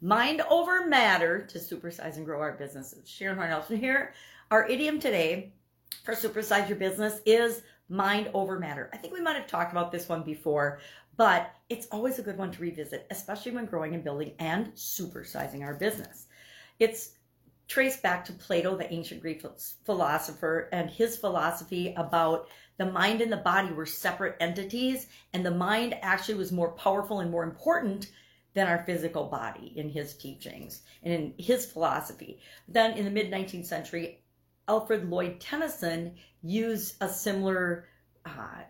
mind over matter to supersize and grow our businesses. Sharon Hornelson here. Our idiom today for supersize your business is mind over matter. I think we might have talked about this one before, but it's always a good one to revisit, especially when growing and building and supersizing our business. It's traced back to Plato, the ancient Greek philosopher, and his philosophy about the mind and the body were separate entities, and the mind actually was more powerful and more important than our physical body in his teachings and in his philosophy. Then in the mid 19th century, Alfred Lord Tennyson used a similar uh,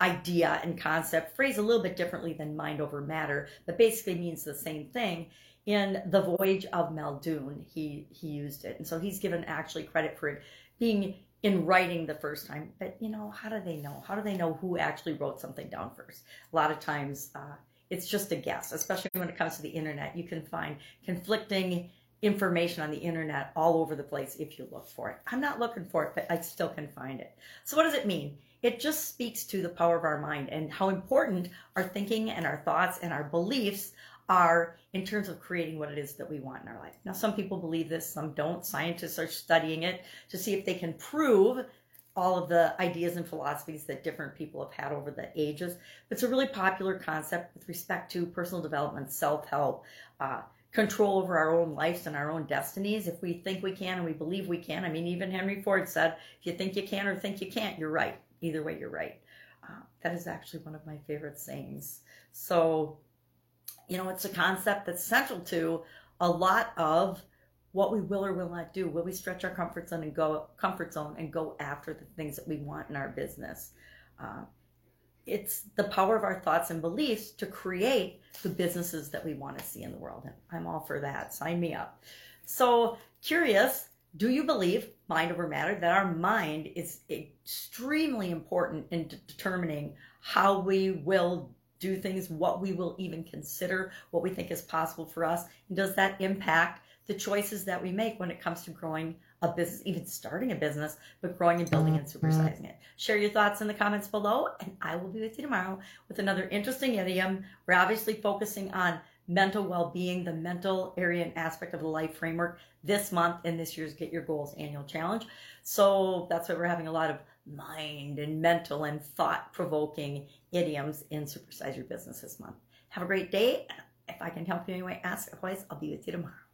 idea and concept, phrased a little bit differently than mind over matter, but basically means the same thing in the voyage of Maeldune he he used it. And so he's given actually credit for it being in writing the first time. But you know how do they know? How do they know who actually wrote something down first? A lot of times uh, it's just a guess especially when it comes to the internet you can find conflicting information on the internet all over the place if you look for it i'm not looking for it but i still can find it so what does it mean it just speaks to the power of our mind and how important our thinking and our thoughts and our beliefs are in terms of creating what it is that we want in our life. Now, some people believe this, some don't. Scientists are studying it to see if they can prove all of the ideas and philosophies that different people have had over the ages. It's a really popular concept with respect to personal development, self help, uh, control over our own lives and our own destinies. If we think we can and we believe we can, I mean, even Henry Ford said, if you think you can or think you can't, you're right. Either way, you're right. Uh, that is actually one of my favorite sayings. So, you know, it's a concept that's central to a lot of what we will or will not do. Will we stretch our comfort zone and go comfort zone and go after the things that we want in our business? Uh, it's the power of our thoughts and beliefs to create the businesses that we want to see in the world. And I'm all for that. Sign me up. So, curious, do you believe, mind over matter, that our mind is extremely important in determining how we will do things, what we will even consider, what we think is possible for us, and does that impact the choices that we make when it comes to growing a business, even starting a business, but growing and building and mm-hmm. supersizing it. Share your thoughts in the comments below, and I will be with you tomorrow with another interesting idiom. We're obviously focusing on mental well-being, the mental area and aspect of the life framework this month in this year's Get Your Goals annual challenge. So that's why we're having a lot of mind and mental and thought provoking idioms in Supersize Your Business this month. Have a great day. If I can help you anyway, ask. Otherwise, I'll be with you tomorrow.